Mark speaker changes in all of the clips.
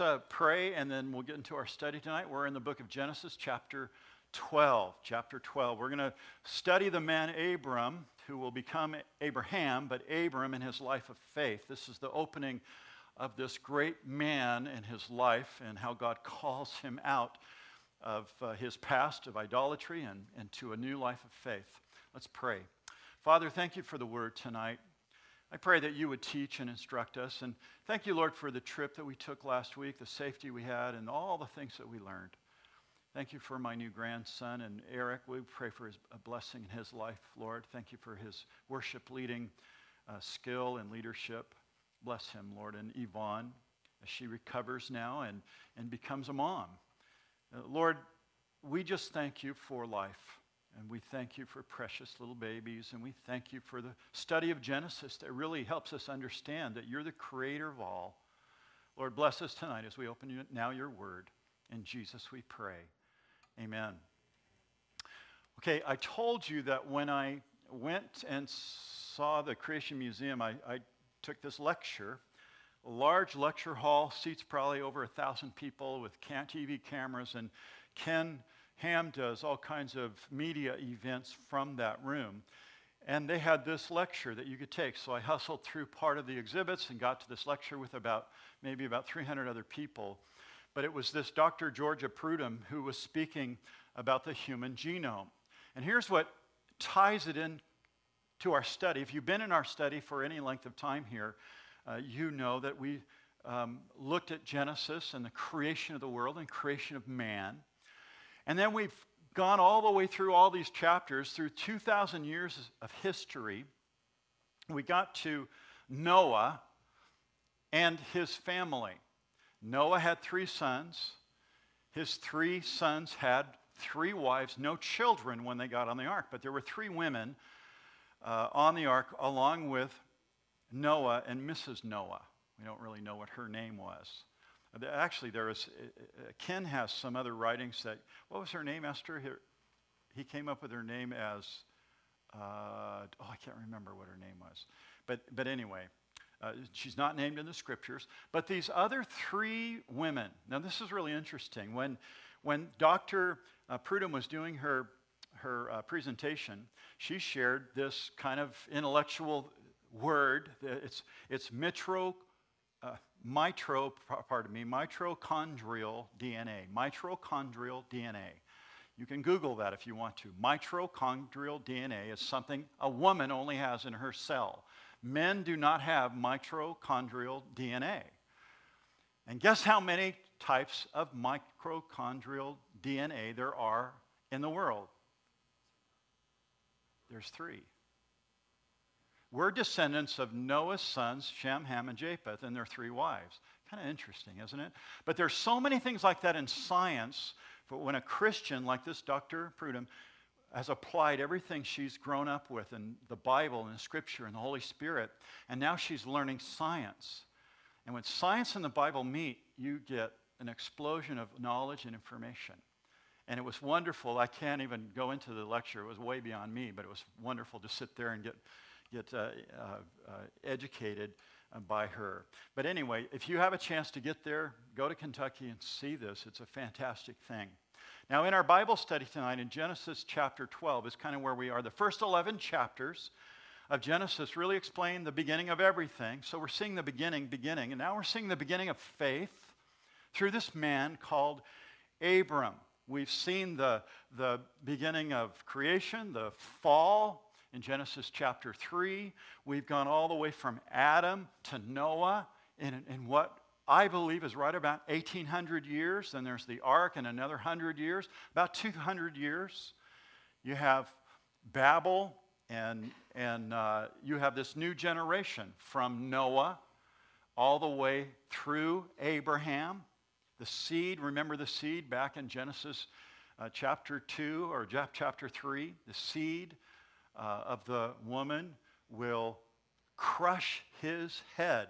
Speaker 1: let's uh, pray and then we'll get into our study tonight. We're in the book of Genesis, chapter 12. Chapter 12. We're going to study the man Abram, who will become Abraham, but Abram in his life of faith. This is the opening of this great man in his life and how God calls him out of uh, his past of idolatry and, and to a new life of faith. Let's pray. Father, thank you for the word tonight. I pray that you would teach and instruct us. And thank you, Lord, for the trip that we took last week, the safety we had, and all the things that we learned. Thank you for my new grandson and Eric. We pray for his, a blessing in his life, Lord. Thank you for his worship leading uh, skill and leadership. Bless him, Lord. And Yvonne, as she recovers now and, and becomes a mom. Uh, Lord, we just thank you for life. And we thank you for precious little babies. And we thank you for the study of Genesis that really helps us understand that you're the creator of all. Lord, bless us tonight as we open now your word. In Jesus we pray. Amen. Okay, I told you that when I went and saw the Creation Museum, I, I took this lecture. A large lecture hall, seats probably over a thousand people with TV cameras, and Ken Ham does all kinds of media events from that room. And they had this lecture that you could take. So I hustled through part of the exhibits and got to this lecture with about maybe about 300 other people. But it was this Dr. Georgia Purdom who was speaking about the human genome. And here's what ties it in to our study. If you've been in our study for any length of time here, uh, you know that we um, looked at Genesis and the creation of the world and creation of man. And then we've gone all the way through all these chapters, through 2,000 years of history. We got to Noah and his family. Noah had three sons. His three sons had three wives, no children when they got on the ark, but there were three women uh, on the ark along with Noah and Mrs. Noah. We don't really know what her name was. Actually, there is, uh, uh, Ken has some other writings that, what was her name, Esther? He came up with her name as, uh, oh, I can't remember what her name was. But, but anyway, uh, she's not named in the scriptures. But these other three women, now this is really interesting. When, when Dr. Uh, Purdom was doing her, her uh, presentation, she shared this kind of intellectual word. It's, it's mitro, uh, mitro, pardon me, mitochondrial DNA. Mitochondrial DNA. You can Google that if you want to. Mitochondrial DNA is something a woman only has in her cell. Men do not have mitochondrial DNA. And guess how many types of mitochondrial DNA there are in the world? There's three. We're descendants of Noah's sons, Shem, Ham, and Japheth, and their three wives. Kind of interesting, isn't it? But there's so many things like that in science. But when a Christian like this Dr. Purdom has applied everything she's grown up with in the Bible and the Scripture and the Holy Spirit, and now she's learning science. And when science and the Bible meet, you get an explosion of knowledge and information. And it was wonderful. I can't even go into the lecture, it was way beyond me, but it was wonderful to sit there and get get uh, uh, uh, educated by her. But anyway, if you have a chance to get there, go to Kentucky and see this. It's a fantastic thing. Now, in our Bible study tonight, in Genesis chapter 12, is kind of where we are. The first 11 chapters of Genesis really explain the beginning of everything. So we're seeing the beginning, beginning, and now we're seeing the beginning of faith through this man called Abram. We've seen the, the beginning of creation, the fall, in Genesis chapter 3. We've gone all the way from Adam to Noah in, in what I believe is right about 1,800 years. Then there's the ark and another 100 years, about 200 years. You have Babel, and, and uh, you have this new generation from Noah all the way through Abraham. The seed, remember the seed back in Genesis uh, chapter 2 or chapter 3? The seed uh, of the woman will crush his head.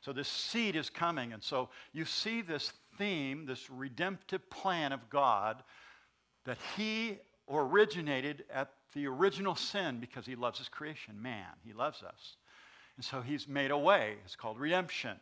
Speaker 1: So this seed is coming. And so you see this theme, this redemptive plan of God that he originated at the original sin because he loves his creation, man. He loves us. And so he's made a way. It's called redemption.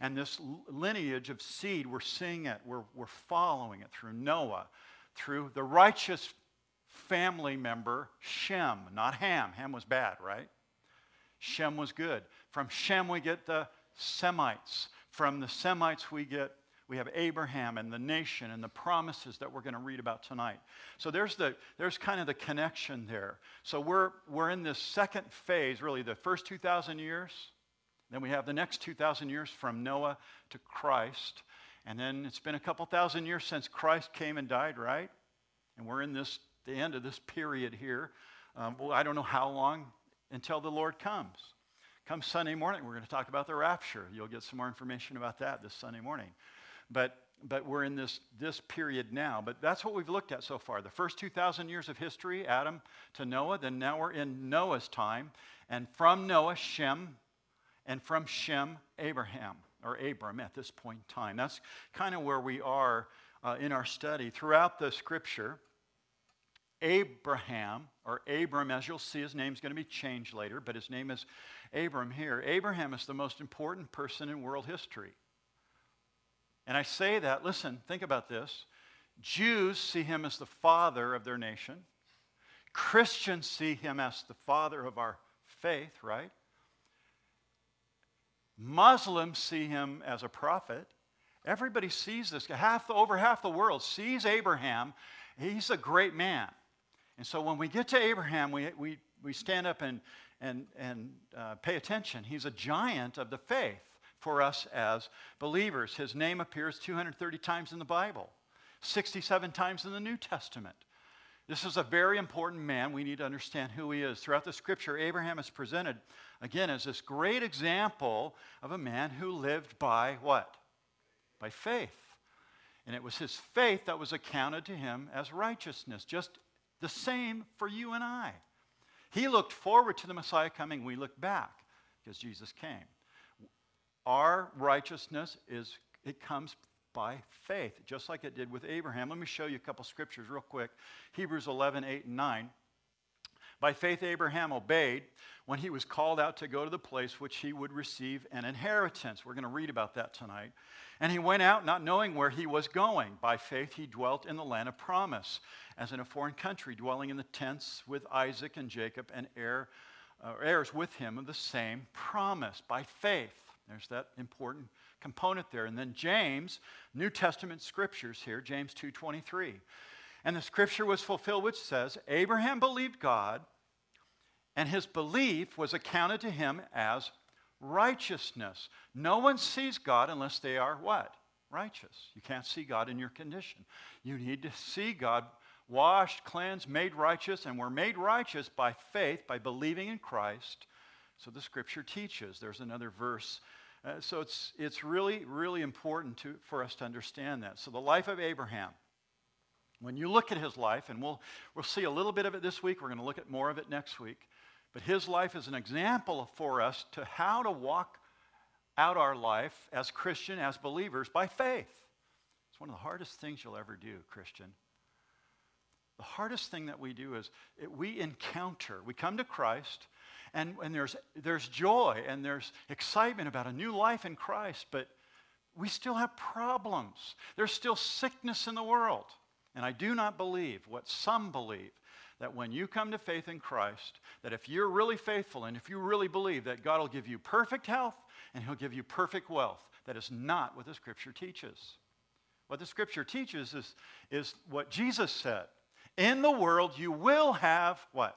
Speaker 1: And this lineage of seed, we're seeing it, we're, we're following it through Noah, through the righteous family member, Shem, not Ham. Ham was bad, right? Shem was good. From Shem, we get the Semites. From the Semites, we get we have Abraham and the nation and the promises that we're going to read about tonight. So there's, the, there's kind of the connection there. So we're, we're in this second phase, really, the first 2,000 years. Then we have the next 2,000 years from Noah to Christ. And then it's been a couple thousand years since Christ came and died, right? And we're in this, the end of this period here. Um, well, I don't know how long until the Lord comes. Come Sunday morning, we're going to talk about the rapture. You'll get some more information about that this Sunday morning. But, but we're in this, this period now. But that's what we've looked at so far. The first 2,000 years of history, Adam to Noah. Then now we're in Noah's time. And from Noah, Shem. And from Shem, Abraham, or Abram at this point in time. That's kind of where we are uh, in our study. Throughout the scripture, Abraham, or Abram, as you'll see, his name's going to be changed later, but his name is Abram here. Abraham is the most important person in world history. And I say that, listen, think about this. Jews see him as the father of their nation. Christians see him as the father of our faith, right? Muslims see him as a prophet. Everybody sees this. Half, over half the world sees Abraham. He's a great man. And so when we get to Abraham, we, we, we stand up and, and, and uh, pay attention. He's a giant of the faith for us as believers. His name appears 230 times in the Bible, 67 times in the New Testament. This is a very important man. We need to understand who he is. Throughout the scripture, Abraham is presented, again, as this great example of a man who lived by what? By faith. And it was his faith that was accounted to him as righteousness, just the same for you and I. He looked forward to the Messiah coming. We look back because Jesus came. Our righteousness is, it comes by faith, just like it did with Abraham. Let me show you a couple scriptures real quick. Hebrews 11, 8, and 9. By faith, Abraham obeyed when he was called out to go to the place which he would receive an inheritance. We're going to read about that tonight. And he went out not knowing where he was going. By faith, he dwelt in the land of promise, as in a foreign country, dwelling in the tents with Isaac and Jacob and heir, uh, heirs with him of the same promise. By faith, there's that important component there. And then James, New Testament scriptures here, James 2:23. And the scripture was fulfilled which says, Abraham believed God, and his belief was accounted to him as righteousness. No one sees God unless they are what? Righteous. You can't see God in your condition. You need to see God washed, cleansed, made righteous, and we're made righteous by faith, by believing in Christ so the scripture teaches. There's another verse. Uh, so it's, it's really, really important to, for us to understand that. So the life of Abraham, when you look at his life, and we'll, we'll see a little bit of it this week, we're going to look at more of it next week, but his life is an example for us to how to walk out our life as Christian, as believers, by faith. It's one of the hardest things you'll ever do, Christian. The hardest thing that we do is it, we encounter, we come to Christ, and, and there's, there's joy and there's excitement about a new life in Christ, but we still have problems. There's still sickness in the world. And I do not believe what some believe that when you come to faith in Christ, that if you're really faithful and if you really believe that God will give you perfect health and He'll give you perfect wealth, that is not what the Scripture teaches. What the Scripture teaches is, is what Jesus said. In the world, you will have what?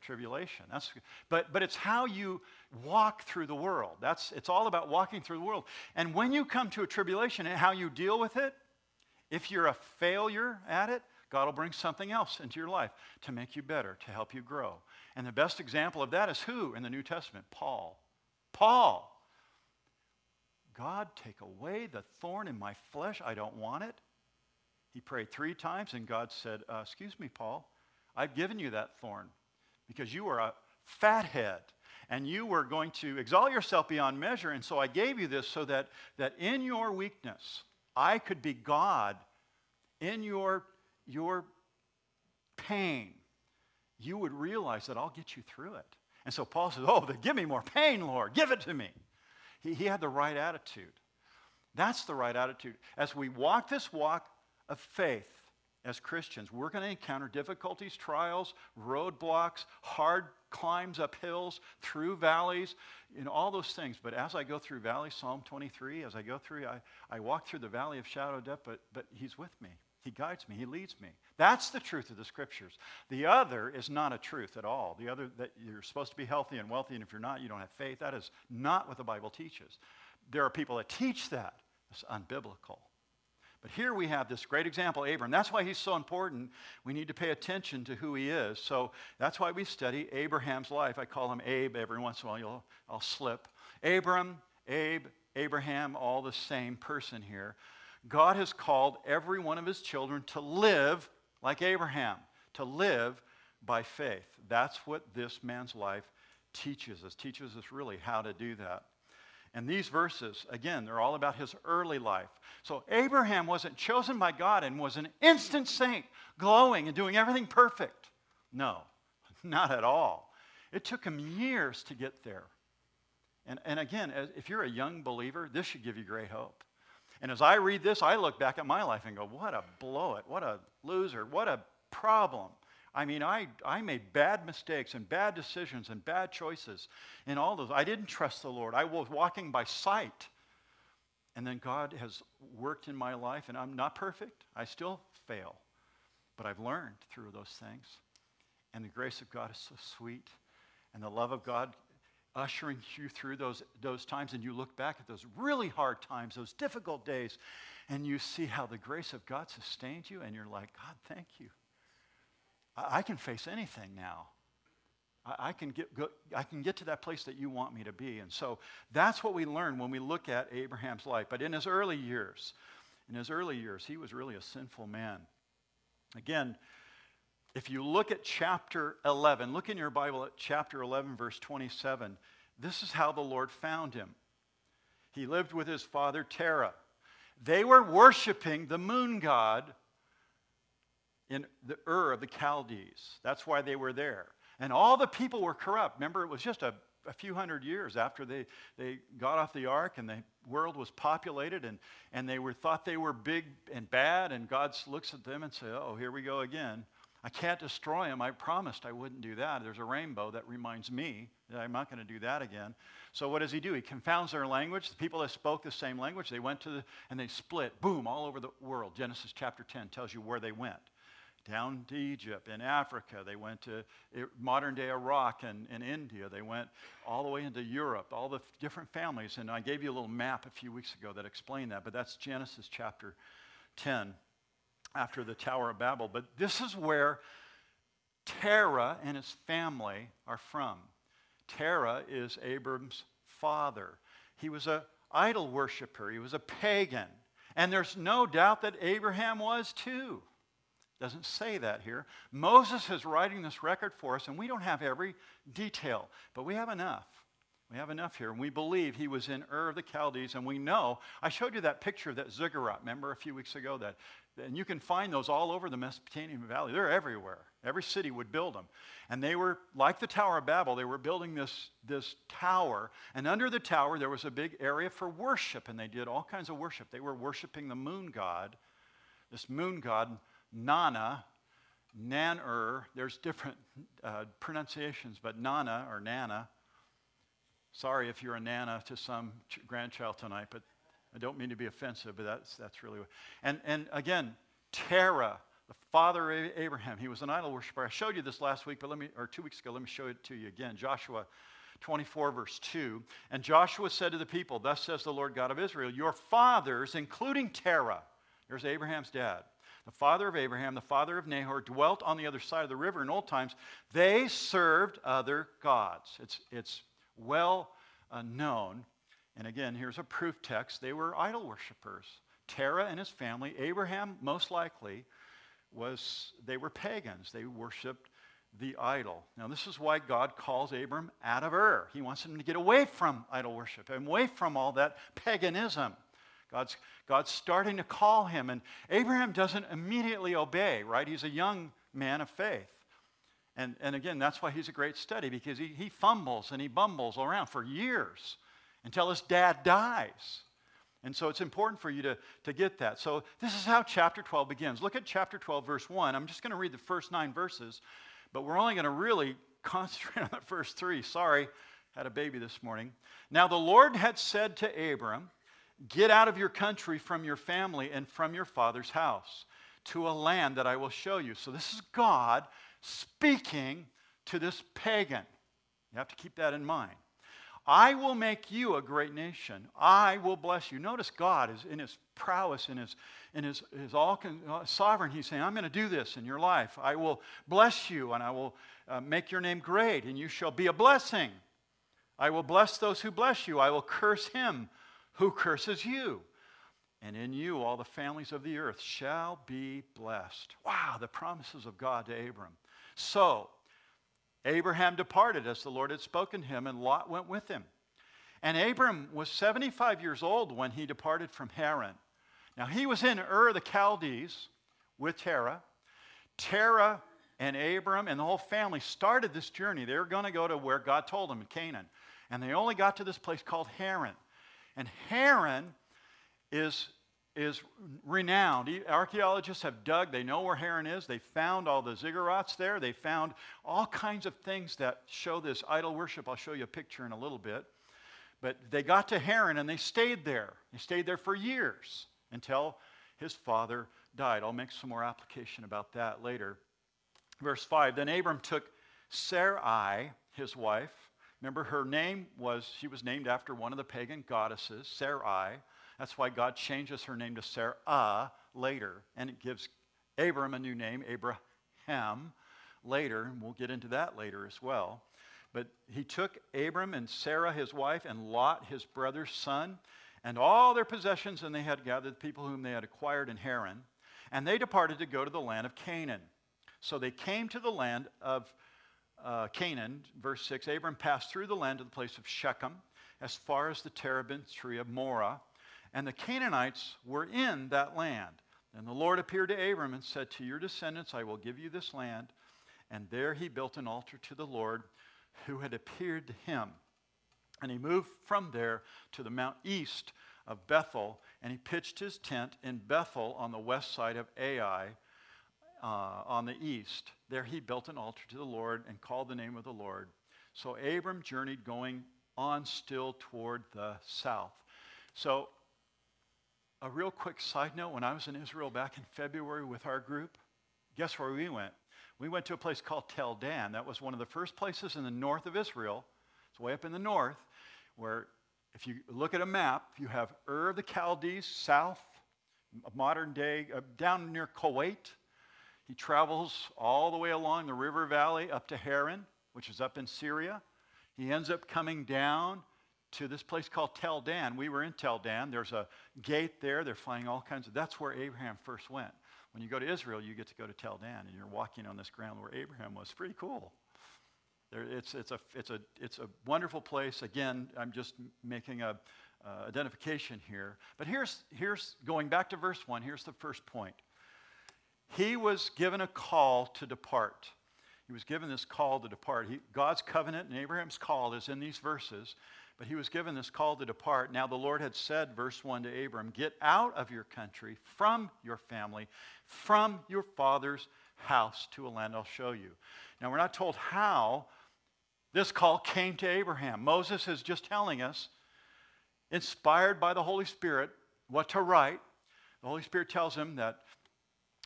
Speaker 1: tribulation. That's, but, but it's how you walk through the world. That's, it's all about walking through the world. And when you come to a tribulation and how you deal with it, if you're a failure at it, God will bring something else into your life to make you better, to help you grow. And the best example of that is who in the New Testament? Paul. Paul. God, take away the thorn in my flesh. I don't want it. He prayed three times, and God said, uh, Excuse me, Paul, I've given you that thorn because you were a fathead and you were going to exalt yourself beyond measure. And so I gave you this so that, that in your weakness, I could be God in your, your pain. You would realize that I'll get you through it. And so Paul says, Oh, give me more pain, Lord. Give it to me. He, he had the right attitude. That's the right attitude. As we walk this walk of faith as Christians, we're going to encounter difficulties, trials, roadblocks, hard climbs up hills, through valleys, you know, all those things. But as I go through valleys, Psalm 23, as I go through, I, I walk through the valley of shadow death, but, but He's with me. He guides me, He leads me. That's the truth of the scriptures. The other is not a truth at all. The other, that you're supposed to be healthy and wealthy, and if you're not, you don't have faith. That is not what the Bible teaches. There are people that teach that. It's unbiblical. But here we have this great example, Abram. That's why he's so important. We need to pay attention to who he is. So that's why we study Abraham's life. I call him Abe every once in a while. I'll slip. Abram, Abe, Abraham, all the same person here. God has called every one of his children to live like Abraham, to live by faith. That's what this man's life teaches us, teaches us really how to do that. And these verses, again, they're all about his early life. So Abraham wasn't chosen by God and was an instant saint, glowing and doing everything perfect. No, not at all. It took him years to get there. And, and again, if you're a young believer, this should give you great hope. And as I read this, I look back at my life and go, what a blow it, what a loser, what a problem. I mean, I, I made bad mistakes and bad decisions and bad choices in all those. I didn't trust the Lord. I was walking by sight. And then God has worked in my life, and I'm not perfect. I still fail. But I've learned through those things. And the grace of God is so sweet. And the love of God ushering you through those, those times. And you look back at those really hard times, those difficult days, and you see how the grace of God sustained you. And you're like, God, thank you. I can face anything now. I can, get, I can get to that place that you want me to be. And so that's what we learn when we look at Abraham's life. But in his early years, in his early years, he was really a sinful man. Again, if you look at chapter 11, look in your Bible at chapter 11, verse 27, this is how the Lord found him. He lived with his father Terah. They were worshiping the moon god in the Ur of the Chaldees. That's why they were there. And all the people were corrupt. Remember, it was just a, a few hundred years after they, they got off the ark and the world was populated and, and they were, thought they were big and bad. And God looks at them and says, Oh, here we go again. I can't destroy them. I promised I wouldn't do that. There's a rainbow that reminds me that I'm not going to do that again. So what does he do? He confounds their language. The people that spoke the same language, they went to the, and they split, boom, all over the world. Genesis chapter 10 tells you where they went down to Egypt in Africa. They went to eh, modern day Iraq and, and India. They went all the way into Europe, all the different families. And I gave you a little map a few weeks ago that explained that, but that's Genesis chapter 10 after the Tower of Babel. But this is where Terah and his family are from. Terah is Abram's father. He was an idol worshiper, he was a pagan. And there's no doubt that Abraham was too. Doesn't say that here. Moses is writing this record for us, and we don't have every detail, but we have enough. We have enough here, and we believe he was in Ur of the Chaldees, and we know. I showed you that picture of that ziggurat, remember a few weeks ago? That, and you can find those all over the Mesopotamian Valley. They're everywhere. Every city would build them. And they were, like the Tower of Babel, they were building this, this tower, and under the tower there was a big area for worship, and they did all kinds of worship. They were worshiping the moon god, this moon god Nana, Nanur, there's different uh, pronunciations, but Nana or Nana. Sorry if you're a Nana to some ch- grandchild tonight, but I don't mean to be offensive, but that's, that's really what. And, and again, Terah, the father of Abraham, he was an idol worshiper. I showed you this last week, but let me, or two weeks ago, let me show it to you again. Joshua 24, verse 2. And Joshua said to the people, Thus says the Lord God of Israel, Your fathers, including Terah, there's Abraham's dad, the father of Abraham, the father of Nahor, dwelt on the other side of the river in old times. They served other gods. It's, it's well uh, known. And again, here's a proof text. They were idol worshippers. Terah and his family, Abraham most likely, was they were pagans. They worshiped the idol. Now, this is why God calls Abram out of Ur. He wants him to get away from idol worship and away from all that paganism. God's, God's starting to call him, and Abraham doesn't immediately obey, right? He's a young man of faith. And, and again, that's why he's a great study, because he, he fumbles and he bumbles around for years. until his dad dies. And so it's important for you to, to get that. So this is how chapter 12 begins. Look at chapter 12, verse 1. I'm just going to read the first nine verses, but we're only going to really concentrate on the first three. Sorry, had a baby this morning. Now the Lord had said to Abram, Get out of your country, from your family, and from your father's house to a land that I will show you. So this is God speaking to this pagan. You have to keep that in mind. I will make you a great nation. I will bless you. Notice God is in his prowess, in his, in his, his all uh, sovereign. He's saying, I'm going to do this in your life. I will bless you, and I will uh, make your name great, and you shall be a blessing. I will bless those who bless you. I will curse him who curses you. And in you all the families of the earth shall be blessed. Wow, the promises of God to Abram. So, Abraham departed as the Lord had spoken to him, and Lot went with him. And Abram was 75 years old when he departed from Haran. Now he was in Ur the Chaldees with Terah. Terah and Abram and the whole family started this journey. They were going to go to where God told them in Canaan. And they only got to this place called Haran. And Haran is is renowned. Archaeologists have dug, they know where Haran is. They found all the ziggurats there. They found all kinds of things that show this idol worship. I'll show you a picture in a little bit. But they got to Haran and they stayed there. They stayed there for years until his father died. I'll make some more application about that later. Verse 5 Then Abram took Sarai, his wife. Remember, her name was, she was named after one of the pagan goddesses, Sarai. That's why God changes her name to Sarah later, and it gives Abram a new name, Abraham, later, and we'll get into that later as well. But he took Abram and Sarah, his wife, and Lot, his brother's son, and all their possessions, and they had gathered the people whom they had acquired in Haran, and they departed to go to the land of Canaan. So they came to the land of uh, Canaan, verse 6. Abram passed through the land to the place of Shechem, as far as the terebinth tree of Moreh and the Canaanites were in that land. And the Lord appeared to Abram and said, To your descendants I will give you this land. And there he built an altar to the Lord who had appeared to him. And he moved from there to the mount east of Bethel, and he pitched his tent in Bethel on the west side of Ai uh, on the east. There he built an altar to the Lord and called the name of the Lord. So Abram journeyed going on still toward the south. So a real quick side note when I was in Israel back in February with our group, guess where we went? We went to a place called Tel Dan. That was one of the first places in the north of Israel. It's way up in the north, where if you look at a map, you have Ur of the Chaldees, south, modern day, uh, down near Kuwait. He travels all the way along the river valley up to Haran, which is up in Syria. He ends up coming down to this place called Tel Dan. We were in Tel Dan. There's a gate there. They're flying all kinds of. That's where Abraham first went. When you go to Israel, you get to go to Tel Dan, and you're walking on this ground where Abraham was. Pretty cool. There, it's, it's, a, it's, a, it's a wonderful place. Again, I'm just making a uh, identification here. But here's, here's going back to verse 1, here's the first point. He was given a call to depart. He was given this call to depart. He, God's covenant and Abraham's call is in these verses. But he was given this call to depart. Now the Lord had said, verse 1 to Abram, Get out of your country, from your family, from your father's house to a land I'll show you. Now we're not told how this call came to Abraham. Moses is just telling us, inspired by the Holy Spirit, what to write. The Holy Spirit tells him that,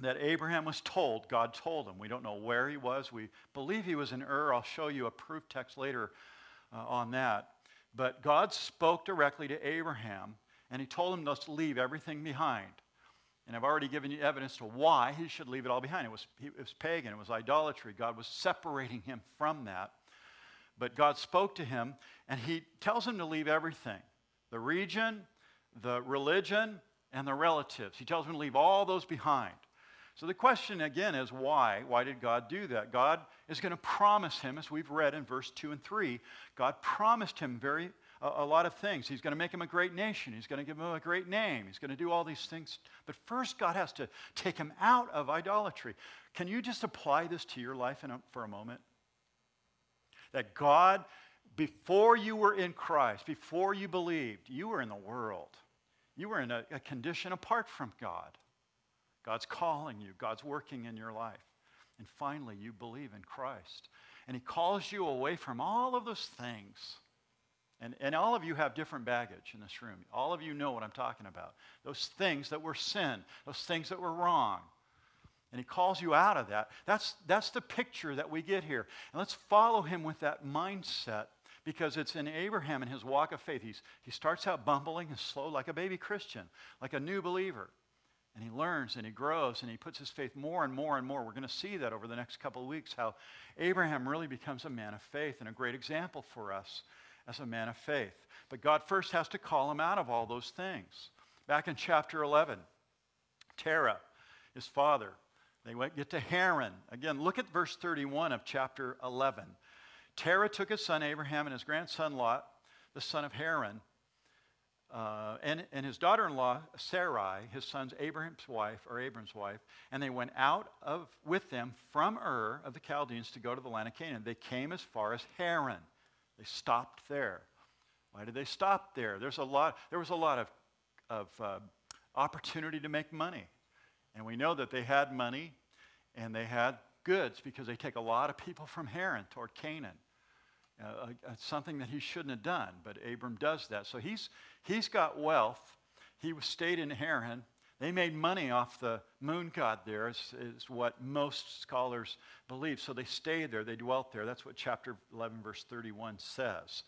Speaker 1: that Abraham was told, God told him. We don't know where he was. We believe he was in Ur. I'll show you a proof text later uh, on that. But God spoke directly to Abraham, and he told him to leave everything behind. And I've already given you evidence to why he should leave it all behind. It was, it was pagan, it was idolatry. God was separating him from that. But God spoke to him, and he tells him to leave everything the region, the religion, and the relatives. He tells him to leave all those behind. So the question again is why? Why did God do that? God is going to promise him, as we've read in verse 2 and 3, God promised him very a, a lot of things. He's going to make him a great nation. He's going to give him a great name. He's going to do all these things. But first, God has to take him out of idolatry. Can you just apply this to your life a, for a moment? That God before you were in Christ, before you believed, you were in the world. You were in a, a condition apart from God. God's calling you, God's working in your life. And finally, you believe in Christ. And He calls you away from all of those things. And, and all of you have different baggage in this room. All of you know what I'm talking about. Those things that were sin, those things that were wrong. And He calls you out of that. That's, that's the picture that we get here. And let's follow Him with that mindset because it's in Abraham and his walk of faith. He's, he starts out bumbling and slow like a baby Christian, like a new believer. And he learns and he grows and he puts his faith more and more and more. We're going to see that over the next couple of weeks, how Abraham really becomes a man of faith and a great example for us as a man of faith. But God first has to call him out of all those things. Back in chapter 11, Terah, his father, they went, get to Haran. Again, look at verse 31 of chapter 11. Terah took his son Abraham and his grandson Lot, the son of Haran, uh, and, and his daughter in law Sarai, his son's Abraham's wife, or Abram's wife, and they went out of, with them from Ur of the Chaldeans to go to the land of Canaan. They came as far as Haran. They stopped there. Why did they stop there? There's a lot, there was a lot of, of uh, opportunity to make money. And we know that they had money and they had goods because they take a lot of people from Haran toward Canaan uh, something that he shouldn't have done, but Abram does that. So he's, he's got wealth. He stayed in Haran. They made money off the moon god there, is, is what most scholars believe. So they stayed there, they dwelt there. That's what chapter 11, verse 31 says.